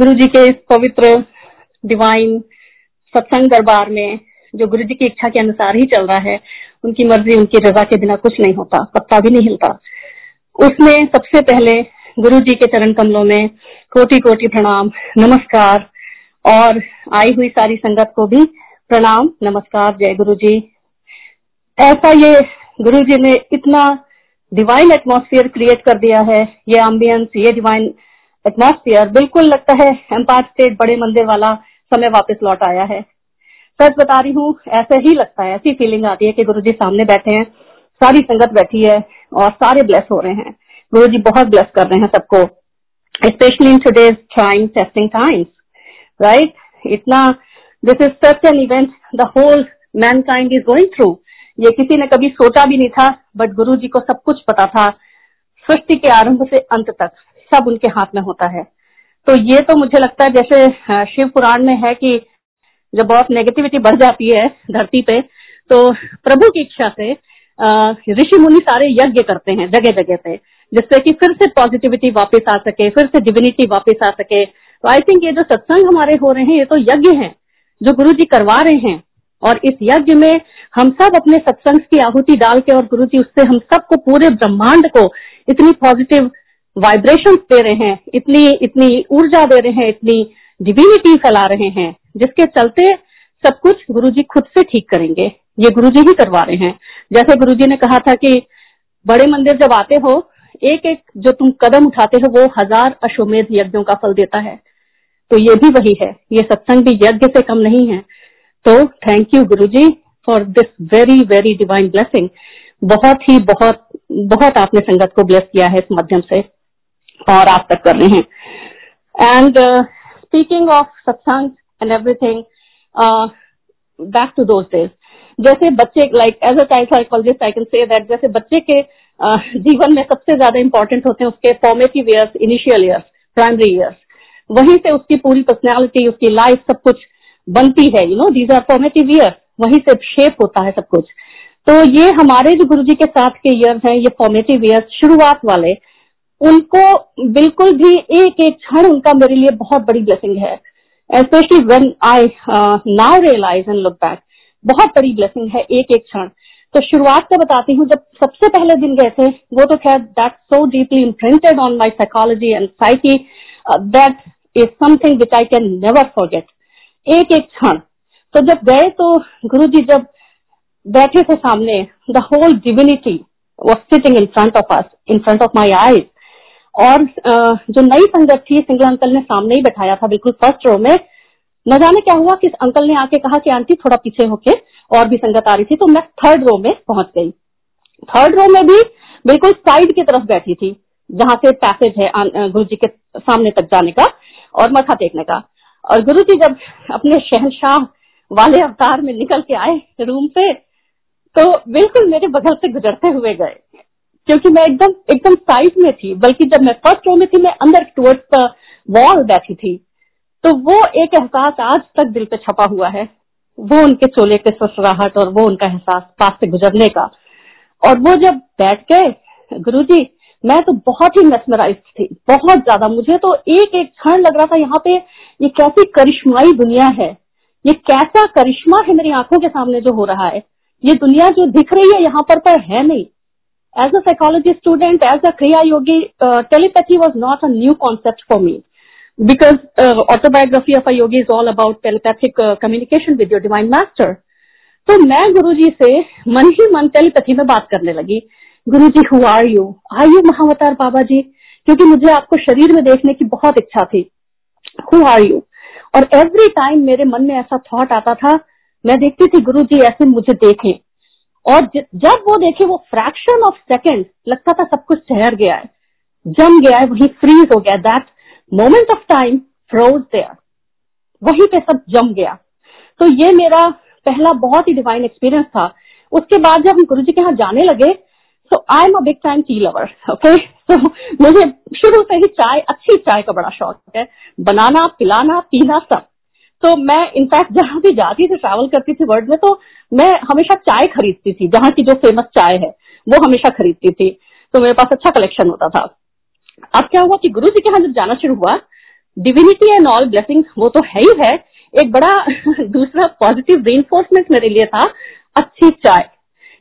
गुरु जी के इस पवित्र डिवाइन सत्संग दरबार में, जो गुरु जी की इच्छा के अनुसार ही चल रहा है, उनकी मर्ज़ी, उनकी रजा के बिना कुछ नहीं होता पत्ता भी नहीं हिलता। उसमें सबसे पहले गुरु जी के चरण कमलों में कोटि कोटि प्रणाम, नमस्कार, और आई हुई सारी संगत को भी प्रणाम, नमस्कार, जय गुरु जी ऐसा ये गुरु जी ने इतना डिवाइन एटमॉस्फेयर क्रिएट कर दिया है, ये एम्बियंस ये डिवाइन एटमॉस्फेयर बिल्कुल लगता है, एम्पायर स्टेट बड़े मंदिर वाला समय वापस लौट आया है। सच बता रही हूँ, ऐसे ही लगता है, ऐसी फीलिंग आती है कि गुरु जी सामने बैठे हैं, सारी संगत बैठी है और सारे ब्लेस हो रहे हैं। गुरु जी बहुत ब्लेस कर रहे हैं सबको specially in today's trying testing times right इतना this is such an event the whole mankind is going through ये किसी ने कभी सोचा भी नहीं था बट गुरु जी को सब कुछ पता था, सृष्टि के आरंभ से अंत तक। सब उनके हाथ में होता है। तो ये तो मुझे लगता है जैसे शिव पुराण में है कि जब बहुत नेगेटिविटी बढ़ जाती है धरती पे तो प्रभु की इच्छा से ऋषि मुनि सारे यज्ञ करते हैं जगह जगह पे, जिससे कि फिर से पॉजिटिविटी वापस आ सके, फिर से डिविनिटी वापस आ सके। तो आई थिंक ये जो सत्संग हमारे हो रहे हैं, ये तो यज्ञ है, जो गुरु जी करवा रहे हैं। और इस यज्ञ में हम सब अपने सत्संग की आहुति डाल के और गुरु जी उससे हम सबको पूरे ब्रह्मांड को इतनी पॉजिटिव वाइब्रेशन दे रहे हैं, इतनी इतनी ऊर्जा दे रहे हैं, इतनी डिविनिटी फैला रहे हैं, जिसके चलते सब कुछ गुरु जी खुद से ठीक करेंगे। ये गुरु जी ही करवा रहे हैं। जैसे गुरु जी ने कहा था कि बड़े मंदिर जब आते हो एक एक जो तुम कदम उठाते हो, वो हज़ार अश्वमेध यज्ञों का फल देता है। तो ये भी वही है। ये सत्संग भी यज्ञ से कम नहीं है। तो thank you Guru ji for this very very divine blessing बहुत ही, बहुत बहुत आपने संगत को ब्लेस किया है इस माध्यम से। और आप तक कर रहे हैं। And speaking of satsang and everything back to those days जैसे बच्चे like as a child psychologist I can say that जैसे बच्चे के uh, जीवन में सबसे ज़्यादा इंपॉर्टेंट होते हैं उसके formative years initial years primary years वहीं से उसकी पूरी पर्सनैलिटी उसकी लाइफ सब कुछ बनती है you know these are formative year वहीं से शेप होता है सब कुछ। तो ये हमारे जो गुरु जी के साथ के ईयर्स हैं ये फॉर्मेटिव ईयर्स शुरुआत वाले उनको बिल्कुल भी एक एक क्षण उनका मेरे लिए बहुत बड़ी ब्लेसिंग है। Specially when I now realise and look back बहुत बड़ी ब्लेसिंग है एक एक क्षण। तो शुरुआत का बताती हूँ, जब सबसे पहले दिन गए थे, वो तो खैर that so deeply imprinted on my psychology and psyche that is something which I can never forget एक एक क्षण। तो जब गए तो गुरु जी जब बैठे थे सामने the whole divinity was sitting in front of us in front of my eyes और जो नई संगत थी, सिंगल अंकल ने सामने ही बैठाया था, बिल्कुल फ़र्स्ट रो में। न जाने क्या हुआ कि अंकल ने आके कहा कि, आंटी, थोड़ा पीछे होके और भी संगत आ रही थी। तो मैं थर्ड रो में पहुँच गई। थर्ड रो में भी बिल्कुल साइड की तरफ़ बैठी थी, जहाँ से पैसेज है गुरु जी के सामने तक जाने का और मथा टेकने का। और गुरु जी जब अपने शहनशाह वाले अवतार में निकल के आए रूम से तो बिल्कुल मेरे बगल से गुजरते हुए गए। क्योंकि मैं एकदम एकदम साइड में थी, बल्कि जब मैं फ़र्स्ट रो में थी, मैं अंदर टूवर्ड्स वॉल बैठी थी। तो वो एक एहसास आज तक दिल पे छपा हुआ है। वो उनके चोले के ससुराहट और वो उनका एहसास पास से गुजरने का। और वो जब बैठ गए गुरु जी मैं तो बहुत ही मेस्मराइज थी, बहुत ज़्यादा। मुझे तो एक एक क्षण लग रहा था यहाँ पे, ये कैसी करिश्माई दुनिया है। ये कैसा करिश्मा है मेरी आँखों के सामने जो हो रहा है। ये दुनिया जो दिख रही है यहाँ पर पर है नहीं। As a psychology student, as a Kriya Yogi, uh, telepathy was not a new concept for me because uh, autobiography of a yogi is all about telepathic uh, communication with your divine master. तो मैं गुरु जी से मन ही मन telepathy में बात करने लगी Guru ji who are you are you Mahavatar Baba ji क्योंकि मुझे आपको शरीर में देखने की बहुत इच्छा थी हु आर यू और एवरी टाइम मेरे मन में ऐसा थॉट आता था मैं देखती थी गुरु जी ऐसे मुझे देखें और जब वो देखे वो फ्रैक्शन ऑफ़ सेकेंड लगता था सब कुछ ठहर गया है, जम गया है, वही फ्रीज हो गया that moment of time froze there वहीं पे सब जम गया। तो ये मेरा पहला बहुत ही डिवाइन एक्सपीरियंस था। उसके बाद जब हम गुरु जी के यहाँ जाने लगे तो I am a big time tea lover okay तो मुझे शुरू से ही चाय, अच्छी चाय का बड़ा शौक है। बनाना, पिलाना, पीना सब। तो मैं इनफैक्ट जहाँ भी जाती थी ट्रैवल करती थी वर्ल्ड में तो मैं हमेशा चाय खरीदती थी। जहाँ की जो फ़ेमस चाय है, वो हमेशा खरीदती थी। तो मेरे पास अच्छा कलेक्शन होता था। अब क्या हुआ कि गुरु जी के यहाँ जब जाना शुरू हुआ डिविनिटी एंड ऑल ब्लेसिंग वो तो है ही है। एक बड़ा दूसरा पॉजिटिव रेनफोर्समेंट मेरे लिए था, अच्छी चाय।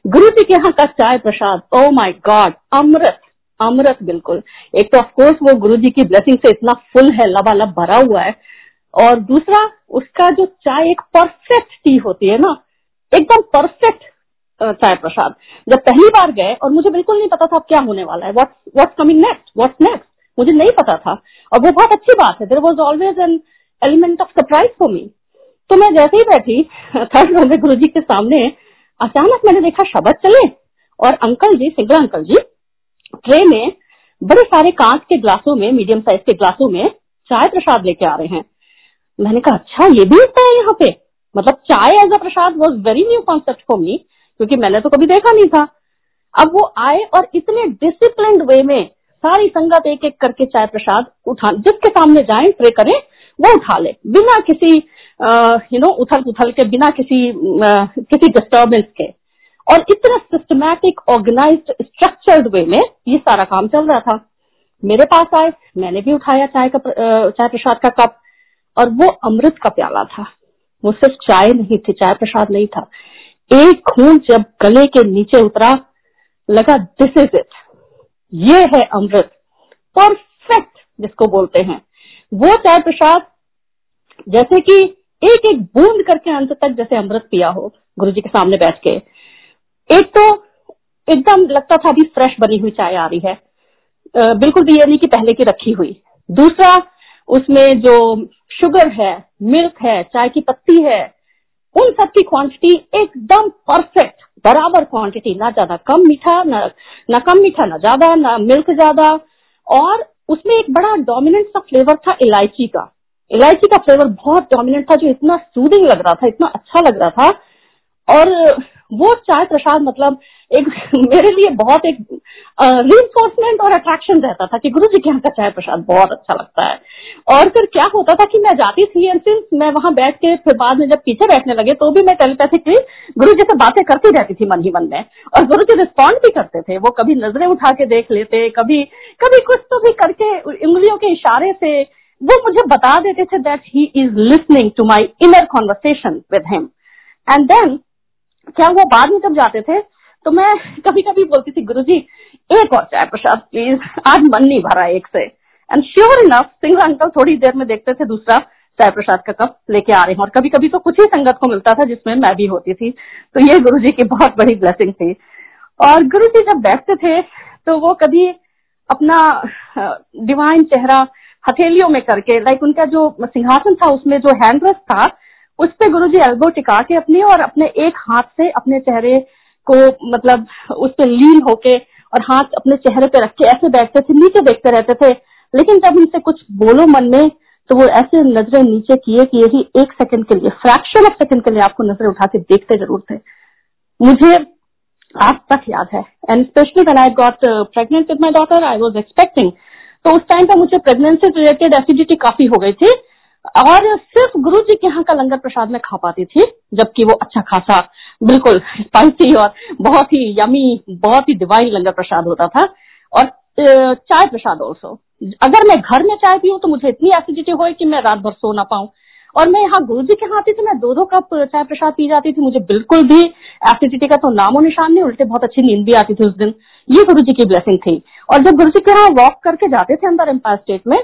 गुरु जी के यहाँ का चाय प्रसाद ओ माय गॉड अमृत अमृत बिल्कुल। एक तो ऑफकोर्स वो गुरु जी की ब्लेसिंग से इतना फुल है, लबालब भरा हुआ है। और दूसरा, उसका जो चाय एक परफेक्ट टी होती है ना, एकदम परफेक्ट चाय प्रसाद। जब पहली बार गए और मुझे बिल्कुल नहीं पता था क्या होने वाला है। What's coming next what's next मुझे नहीं पता था। और वो बहुत अच्छी बात है। There was always an element of surprise for me तो मैं जैसे ही बैठी, थर्ड में गुरु जी के सामने, अचानक मैंने देखा शब्द चले और uncle ji, single uncle ji, tray में बड़े सारे कांच के ग्लासों में मीडियम साइज़ के ग्लासों में चाय प्रसाद लेके आ रहे हैं। मैंने कहा अच्छा ये भी होता है यहाँ पे। मतलब chai as a prasad was very new concept for me क्योंकि मैंने तो कभी देखा नहीं था। अब वो आए और इतने डिसिप्लिन वे में सारी संगत एक एक करके चाय प्रसाद उठा जिसके सामने जाए प्रे करें वो उठा ले। बिना किसी यू नो उथल पुथल के बिना किसी आ, किसी डिस्टर्बेंस के। और इतना सिस्टमैटिक ऑर्गेनाइज स्ट्रक्चर्ड वे में ये सारा काम चल रहा था। मेरे पास आए मैंने भी उठाया चाय का चाय प्रसाद का कप। और वो अमृत का प्याला था। वो सिर्फ़ चाय नहीं थी, चाय प्रसाद नहीं था। एक खून जब गले के नीचे उतरा, लगा दिस इज़ इट ये है अमृत। परफेक्ट जिसको बोलते हैं। वो चाय प्रसाद, जैसे कि एक एक बूंद करके अंत तक जैसे अमृत पिया हो गुरु जी के सामने बैठ के। एक तो एकदम लगता था अभी फ्रेश बनी हुई चाय आ रही है। बिल्कुल भी ये नहीं कि पहले की रखी हुई। दूसरा, उसमें जो शुगर है मिल्क है, चाय की पत्ती है, उन सब की क्वांटिटी एकदम परफेक्ट बराबर क्वांटिटी ना ज़्यादा कम मीठा, ना ना कम मीठा, ना ज़्यादा, ना मिल्क ज़्यादा। और उसमें एक बड़ा डोमिनेंट सा फ्लेवर था इलायची का। इलायची का फ्लेवर बहुत डोमिनेंट था, जो इतना सूदिंग लग रहा था, इतना अच्छा लग रहा था। और वो चाय प्रसाद मतलब एक मेरे लिए बहुत एक रिइंफोर्समेंट और अट्रैक्शन रहता था कि गुरु जी के यहाँ का चाय प्रसाद बहुत अच्छा लगता है। और फिर क्या होता था कि मैं जाती थी एंड सिंस मैं वहाँ बैठ के फिर बाद में जब पीछे बैठने लगे तो भी मैं टेलीपैथिकली गुरु जी से बातें करती रहती थी मन ही मन में। और गुरु जी रिस्पॉन्ड भी करते थे, वो कभी नज़रें उठा के देख लेते, कभी कभी कुछ तो भी करके उंगलियों के इशारे से वो मुझे बता देते थे that he is listening to my inner conversation with him and then क्या वो बाद में जब जाते थे तो मैं कभी कभी बोलती थी गुरु जी एक और चाय प्रसाद प्लीज़ आज मन नहीं भरा एक से। And sure enough single uncle थोड़ी देर में देखते थे दूसरा चाय प्रसाद का कप लेके आ रहे हैं। और कभी कभी तो कुछ ही संगत को मिलता था जिसमें मैं भी होती थी। तो ये गुरु जी की बहुत बड़ी ब्लेसिंग थी। और गुरु जी जब बैठते थे तो वो कभी अपना डिवाइन चेहरा हथेलियों में करके लाइक उनका जो सिंहासन था, उसमें जो हैंड था उस पे गुरु जी एल्बो टिका के अपने और अपने एक हाथ से अपने चेहरे को मतलब उस पर लीन होके और हाथ अपने चेहरे पे रख के ऐसे बैठते थे, नीचे देखते रहते थे। लेकिन जब उनसे कुछ बोलो मन में तो वो ऐसे नज़रें नीचे किए कि यही एक सेकंड के लिए फ्रैक्शन ऑफ़ सेकंड के लिए आपको नज़रें उठा के देखते ज़रूर थे। मुझे आज तक याद है। And specially when I got pregnant with my daughter I was expecting तो उस टाइम पर मुझे प्रेगनेंसी रिलेटेड एसिडिटी काफ़ी हो गई थी। और सिर्फ़ गुरु जी के यहाँ का लंगर प्रसाद में खा पाती थी, जबकि वो अच्छा खासा, बिल्कुल स्पाइसी और बहुत ही यमी बहुत ही डिवाइन लंगर प्रसाद होता था। और चाय प्रसाद ऑल्सो अगर मैं घर में चाय पीऊँ तो मुझे इतनी एसिडिटी हो कि मैं रात भर सो ना पाऊँ। और मैं यहाँ गुरु जी के यहाँ आती थी, मैं दो दो कप चाय प्रसाद पी जाती थी, मुझे बिल्कुल भी एसिडिटी का तो नामो निशान नहीं, उल्टे बहुत अच्छी नींद भी आती थी उस दिन। ये गुरु जी की ब्लेसिंग थी। और जब गुरु जी के यहाँ वॉक करके जाते थे अंदर एम्पायर स्टेट में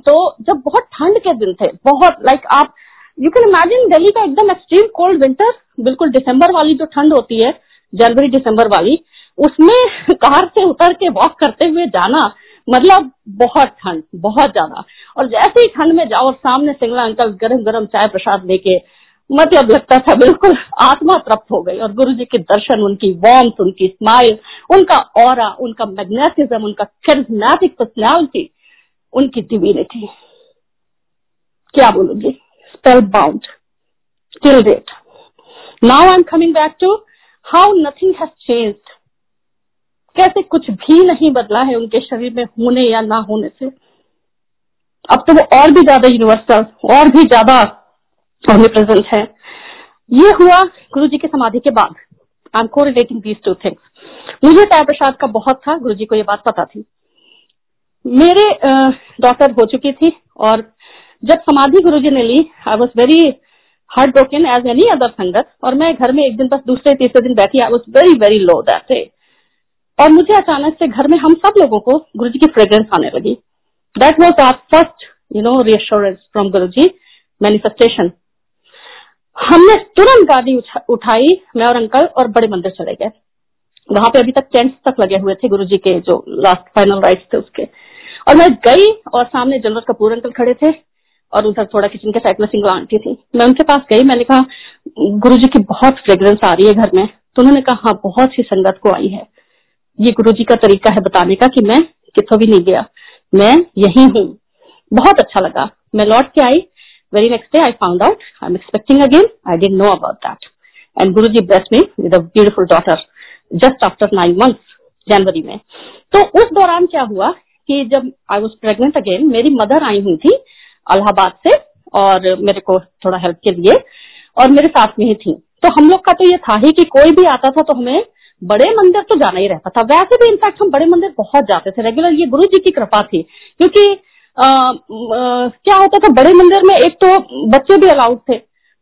तो जब बहुत ठंड के दिन थे, बहुत लाइक आप यू कैन इमेजिन दिल्ली का एकदम एक्सट्रीम कोल्ड विंटर बिल्कुल दिसंबर वाली जो ठंड होती है, जनवरी दिसंबर वाली, उसमें कार से उतर के वॉक करते हुए जाना मतलब बहुत ठंड, बहुत ज़्यादा। और जैसे ही ठंड में जाओ और सामने सिंगला अंकल गरम गरम चाय प्रसाद लेके मतलब लगता था बिल्कुल आत्मा तृप्त हो गई, और गुरु जी के दर्शन, उनकी वॉर्म उनकी स्माइल उनका और उनका मैग्नेटिज्म उनका करिज्मेटिक पर्सनैलिटी उनकी डिविनिटी क्या बोलोगे? Spellbound till date now I am coming back to how nothing has changed कैसे कुछ भी नहीं बदला है उनके शरीर में होने या ना होने से। अब तो वो और भी ज़्यादा यूनिवर्सल और भी ज़्यादा प्रेजेंट है। ये हुआ गुरु जी की समाधि के बाद। I am correlating these two things मुझे साय प्रसाद का बहुत था गुरु जी को ये बात पता थी। मेरे डॉक्टर हो चुकी थी और जब समाधि गुरु जी ने ली I was very heartbroken as any other sangat और मैं घर में एक दिन बस दूसरे तीसरे दिन बैठी I was very very low that day और मुझे अचानक से घर में हम सब लोगों को गुरु जी की फ्रेग्रेंस आने लगी. That was our first you know reassurance from Guru ji manifestation हमने तुरंत गाड़ी उठाई, मैं और अंकल और बड़े मंदिर चले गए. वहाँ पे अभी तक टेंट तक लगे हुए थे गुरु जी के, जो लास्ट फाइनल राइट्स थे उसके. और मैं गई और सामने जनरल कपूर अंकल खड़े थे और उधर थोड़ा किचन के साइड में सिंगल आंटी थी। मैं उनके पास गई, मैंने कहा गुरु जी की बहुत फ्रेग्रेंस आ रही है घर में। तो उन्होंने कहा हाँ बहुत सी संगत को आई है। ये गुरु जी का तरीका है बताने का कि मैं कितों भी नहीं गया। मैं यही हूँ। बहुत अच्छा लगा। मैं लौट के आई। Very next day I found out I am expecting again I didn't know about that and Guru ji bless me with beautiful daughter just after nine month जनवरी में। तो उस दौरान क्या हुआ? कि जब आई वॉज़ प्रेगनेंट अगेन मेरी mother आई हुई थी अलाहाबाद से और मेरे को थोड़ा हेल्प के लिए और मेरे साथ में ही थी। तो हम लोग का तो ये था ही कि कोई भी आता था तो हमें बड़े मंदिर तो जाना ही रहता था। वैसे भी इनफैक्ट हम बड़े मंदिर बहुत जाते थे। रेगुलर ये गुरु जी की कृपा थी क्योंकि आ, आ, क्या होता था बड़े मंदिर में एक तो बच्चे भी अलाउड थे।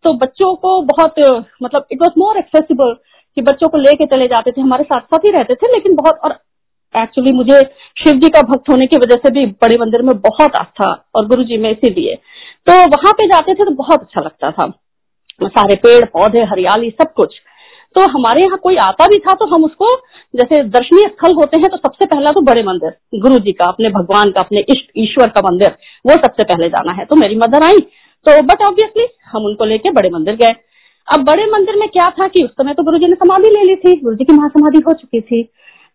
तो बच्चों को बहुत मतलब इट वॉज़ मोर एक्सेसिबल कि बच्चों को लेके चले जाते थे हमारे साथ साथ ही रहते थे लेकिन बहुत और एक्चुअली मुझे शिव जी का भक्त होने की वजह से भी बड़े मंदिर में बहुत आस्था और गुरु जी में इसीलिए तो वहाँ पे जाते थे तो बहुत अच्छा लगता था। सारे पेड़, पौधे, हरियाली, सब कुछ। तो हमारे यहाँ कोई आता भी था तो हम उसको, जैसे दर्शनीय स्थल होते हैं तो सबसे पहला तो बड़े मंदिर। गुरु जी का, अपने भगवान का, अपने इष्ट, ईश्वर का मंदिर, वो सबसे पहले जाना है। तो मेरी मदर आई। तो बट ऑब्वियसली हम उनको लेके बड़े मंदिर गए। अब बड़े मंदिर में क्या था कि उस समय तो गुरु जी ने समाधि ले ली थी। गुरु जी की महासमाधि हो चुकी थी।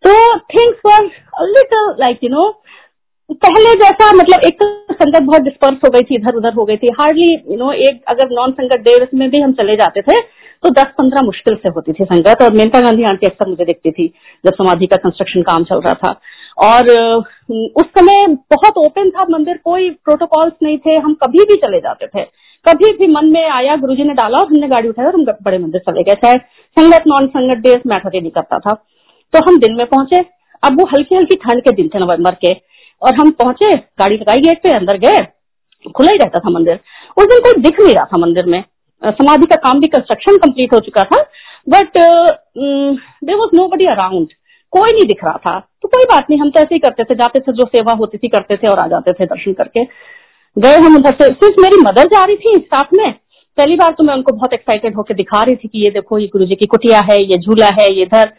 तो things were little like you know पहले जैसा मतलब एक तो संगत बहुत डिस्पर्स हो गई थी, इधर उधर हो गई थी। हार्डली यू नो एक अगर नॉन संगत डे में भी हम चले जाते थे तो दस पंद्रह मुश्किल से होती थी संगत। और मेनका गांधी आंटी अक्सर मुझे देखती थी, जब समाधि का कंस्ट्रक्शन काम चल रहा था। और उस समय बहुत ओपन था, मंदिर कोई प्रोटोकॉल्स नहीं थे, हम कभी भी चले जाते थे। कभी भी मन में आया, गुरुजी ने डाला और हमने गाड़ी उठाई और हम बड़े मंदिर चले गए। चाहे संगत नॉन संगत डेज़ मैटर नहीं करता था। तो हम दिन में पहुँचे। अब वो हल्की हल्की ठंड के दिन थे नवंबर के। और हम पहुँचे, गाड़ी लगाई गेट पे, अंदर गए। खुला ही रहता था मंदिर। उस दिन कोई दिख नहीं रहा था मंदिर में। समाधि का काम भी कंस्ट्रक्शन कंप्लीट हो चुका था। But there was nobody around कोई नहीं दिख रहा था। तो कोई बात नहीं, हम तो ऐसे ही करते थे। जाते थे, जो सेवा होती थी, करते थे और आ जाते थे दर्शन करके। गए हम उधर से। सिर्फ़ मेरी मदर जा रही थी साथ में, पहली बार तो मैं उनको बहुत एक्साइटेड होकर दिखा रही थी कि ये देखो, ये गुरु जी की कुटिया है, ये झूला है, ये इधर।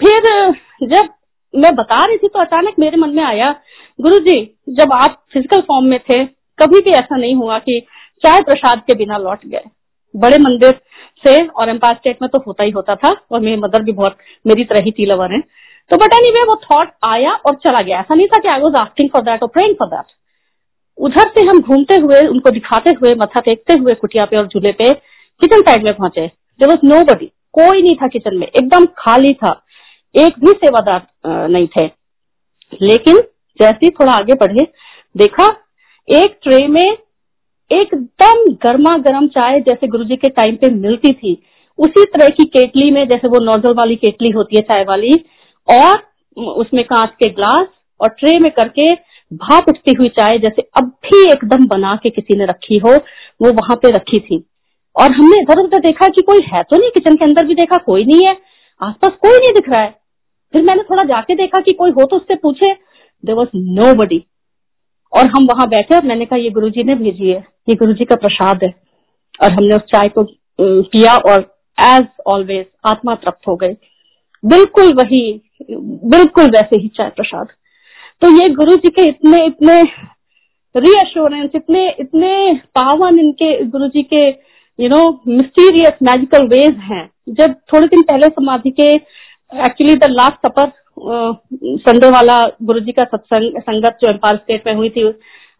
फिर, जब मैं बता रही थी तो अचानक मेरे मन में आया गुरु जी जब आप फ़िज़िकल फॉर्म में थे, कभी भी ऐसा नहीं हुआ कि चाय प्रसाद के बिना लौट गए। बड़े मंदिर से और एम्पायर स्टेट में तो होता ही होता था, और मेरी मदर भी बहुत, मेरी तरह ही तीलवर है। तो बट एनी वे वो थॉट आया और चला गया। ऐसा नहीं था कि I was asking for that और प्रेइंग फॉर दैट उधर से हम घूमते हुए, उनको दिखाते हुए मथा टेकते हुए कुटिया पे और झूले पे किचन साइड में पहुँचे। देर वॉज़ नो बडी कोई नहीं था किचन में, एकदम खाली था। एक भी सेवादार नहीं थे। लेकिन जैसे थोड़ा आगे बढ़े, देखा, एक ट्रे में एकदम गर्मा गर्म चाय जैसे गुरुजी के टाइम पे मिलती थी। उसी तरह की केटली में, जैसे वो नोजल वाली केटली होती है चाय वाली, और उसमें कांच के ग्लास और ट्रे में करके भाप उठती हुई चाय जैसे अब भी एकदम बना के किसी ने रखी हो, वो वहाँ पे रखी थी। और हमने इधर उधर देखा कि कोई है तो नहीं, किचन के अंदर भी देखा, कोई नहीं है। आसपास कोई नहीं दिख रहा है। फिर मैंने थोड़ा जाके देखा कि कोई हो तो उससे पूछे। देर वॉज़ नो बडी और हम वहाँ बैठे और मैंने कहा, ये गुरुजी ने भेजी है। ये गुरुजी का प्रसाद है। और हमने उस चाय को पिया और एज ऑलवेज आत्मा तृप्त हो गई। बिल्कुल वही, बिल्कुल वैसे ही चाय प्रसाद। तो ये गुरु जी के इतने इतने रीअश्योरेंस इतने इतने पावन इनके गुरु जी के you know mysterious magical ways हैं। जब थोड़े दिन पहले समाधि के actually the last supper Sunday वाला गुरु जी का सत्संग संगत जो एम्पायर स्टेट में हुई थी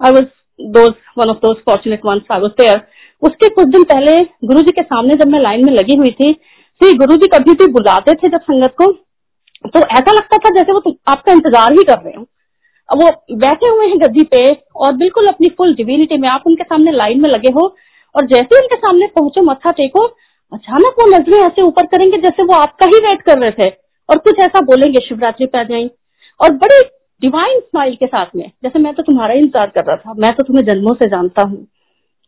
I was those one of those fortunate ones I was there उसके कुछ दिन पहले गुरु जी के सामने जब मैं लाइन में लगी हुई थी तो गुरु जी कभी भी बुलाते थे जब संगत को तो ऐसा लगता था जैसे वो आपका इंतज़ार ही कर रहे हो। वो बैठे हुए हैं गद्दी पे और बिल्कुल अपनी फुल डिविनिटी में, आप उनके सामने लाइन में लगे हो और जैसे उनके सामने पहुंचो मत्था टेको अचानक वो नज़रें ऐसे ऊपर करेंगे जैसे वो आपका ही वेट कर रहे थे। और कुछ ऐसा बोलेंगे, शिवरात्रि पे आ जाए। और बड़ी डिवाइन स्माइल के साथ में, जैसे मैं तो तुम्हारा इंतज़ार कर रहा था, मैं तो तुम्हें जन्मों से जानता हूँ,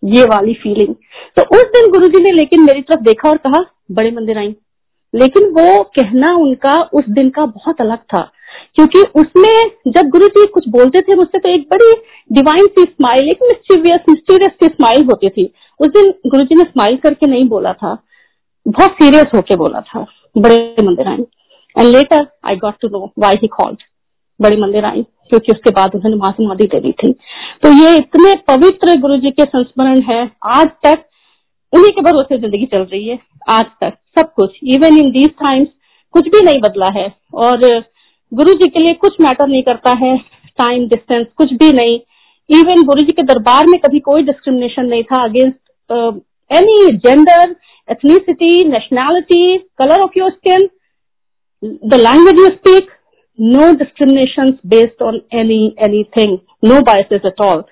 ये वाली फीलिंग तो उस दिन गुरुजी ने लेकिन मेरी तरफ़ देखा और कहा, बड़े मंदिर आई। लेकिन वो कहना उनका उस दिन का बहुत अलग था, क्योंकि उसमें जब गुरु जी कुछ बोलते थे मुझसे तो एक बड़ी डिवाइन सी स्माइल एक मिस्टीरियस मिस्टीरियस सी स्माइल होती थी। उस दिन गुरु जी ने स्माइल करके नहीं बोला था। बहुत सीरियस होके बोला था, बड़े मंदिर आई and later I got to know why he called Bade Mandir आई क्योंकि उसके बाद उन्होंने महासमाधि दे दी थी। तो ये इतने पवित्र गुरु जी के संस्मरण है, आज तक उन्हीं के भरोसे ज़िंदगी चल रही है, आज तक सब कुछ इवन इन दीज टाइम्स कुछ भी नहीं बदला है। और गुरु जी के लिए कुछ मैटर नहीं करता है टाइम डिस्टेंस कुछ भी नहीं। इवन गुरु जी के दरबार में कभी कोई डिस्क्रिमिनेशन नहीं था against any gender ethnicity nationality colour of your skin the language you speak no discrimination based on any anything no biases at all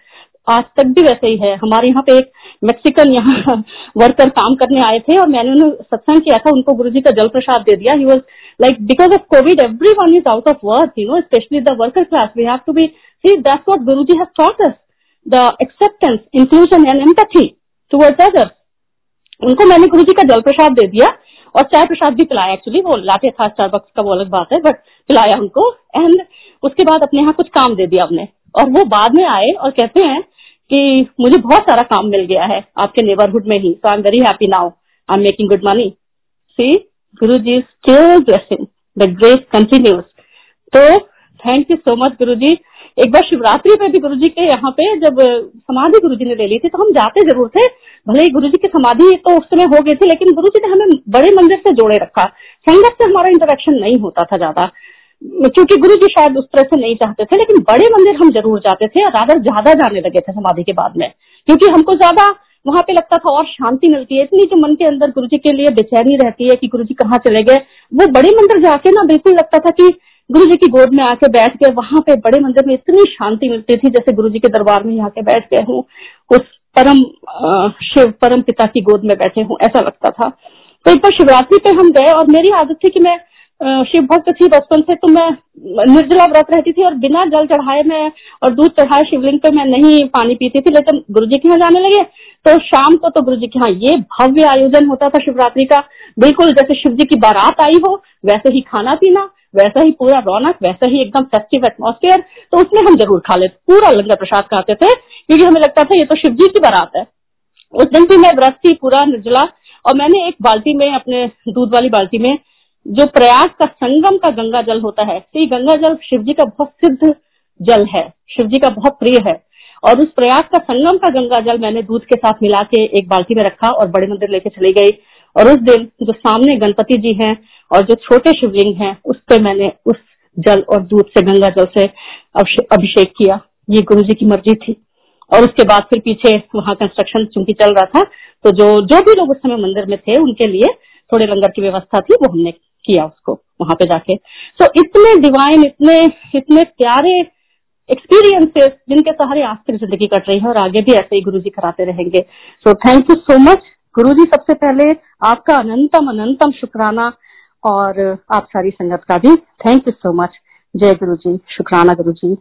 आज तक भी वैसे ही है। हमारे यहाँ पे एक मैक्सिकन यहाँ वर्कर काम करने आए थे और मैंने उन्हें सत्संग किया था, उनको गुरु जी का जल प्रसाद दे दिया। He was like because of Covid everyone is out of work you know specially the worker class we have to be see that's what Guru ji has taught us the acceptance inclusion and empathy towards others उनको मैंने गुरु जी का जल प्रसाद दे दिया और चाय प्रसाद भी पिलाया एक्चुअली वो लाते था स्टारबक्स का वो अलग बात है बट पिलाया उनको एंड उसके बाद अपने यहाँ कुछ काम दे दिया हमने। और वो बाद में आए और कहते हैं कि मुझे बहुत सारा काम मिल गया है, आपके नेबरहुड में ही so I am very happy now I am making good money see Guru ji still blessing the great continues तो thank you so much Guru ji. एक बार शिवरात्रि पे भी गुरु जी के यहाँ पे जब समाधि गुरु जी ने ले ली थी तो हम जाते ज़रूर थे भले ही गुरु जी की समाधि तो उस समय हो गई थी, लेकिन गुरु जी ने हमें बड़े मंदिर से जोड़े रखा। संगत से हमारा इंटरेक्शन नहीं होता था ज़्यादा। क्योंकि गुरु जी शायद उस तरह से नहीं चाहते थे, लेकिन बड़े मंदिर हम ज़रूर जाते थे और राधा ज़्यादा जाने लगे थे समाधि के बाद में। क्योंकि हमको ज़्यादा वहाँ पे लगता था और शांति मिलती है। इतनी जो मन के अंदर गुरु जी के लिए बेचैनी रहती है कि गुरु जी कहाँ चले गए, वो बड़े मंदिर जाके ना बिल्कुल लगता था कि गुरु जी की गोद में आके बैठ गए। वहाँ पे बड़े मंदिर में इतनी शांति मिलती थी जैसे गुरु जी के दरबार में आके बैठ गए हूँ। उस परम शिव परम पिता की गोद में बैठे हूँ, ऐसा लगता था। तो एक बार शिवरात्रि पे हम गए और मेरी आदत थी कि मैं शिव भक्त थी बचपन से तो मैं निर्जला व्रत रहती थी और बिना जल चढ़ाए मैं और दूध चढ़ाए शिवलिंग पे मैं नहीं पानी पीती थी। लेकिन गुरु जी के यहाँ जाने लगे तो शाम को तो गुरु जी के यहाँ ये भव्य आयोजन होता था शिवरात्रि का। बिल्कुल जैसे शिव जी की बारात आई हो, वैसे ही खाना पीना। वैसा ही पूरा रौनक, वैसा ही एकदम फेस्टिव एटमोस्फेयर तो उसमें हम ज़रूर खा लेते, पूरा लंगर प्रसाद खाते थे, क्योंकि हमें लगता था ये तो शिव जी की बारात है। उस दिन भी मैं व्रत थी पूरा निर्जला, और मैंने एक बाल्टी में, अपने दूध वाली बाल्टी में, जो प्रयाग का संगम का गंगा जल होता है तो ये गंगा जल शिव जी का बहुत सिद्ध जल है, शिव जी का बहुत प्रिय है। और उस प्रयाग का संगम का गंगा जल मैंने दूध के साथ मिला के एक बाल्टी में रखा और बड़े मंदिर लेके चली गई। और उस दिन जो सामने गणपति जी हैं और जो छोटे शिवलिंग हैं उस पर मैंने उस जल और दूध से गंगा जल से अभिषेक किया। ये गुरु जी की मर्ज़ी थी। और उसके बाद फिर पीछे वहाँ कंस्ट्रक्शन चूँकि चल रहा था तो जो जो भी लोग उस समय मंदिर में थे उनके लिए थोड़े लंगर की व्यवस्था थी वो हमने किया उसको वहाँ पे जाके। तो so, इतने डिवाइन इतने इतने प्यारे एक्सपीरियंसेस जिनके सहारे आज तक ज़िंदगी कट रही है और आगे भी ऐसे ही गुरु जी कराते रहेंगे। So thank you so much Guru ji सबसे पहले आपका अनंतम अनंतम शुक्राना और आप सारी संगत का भी थैंक यू सो मच जय गुरु जी शुक्राना गुरु जी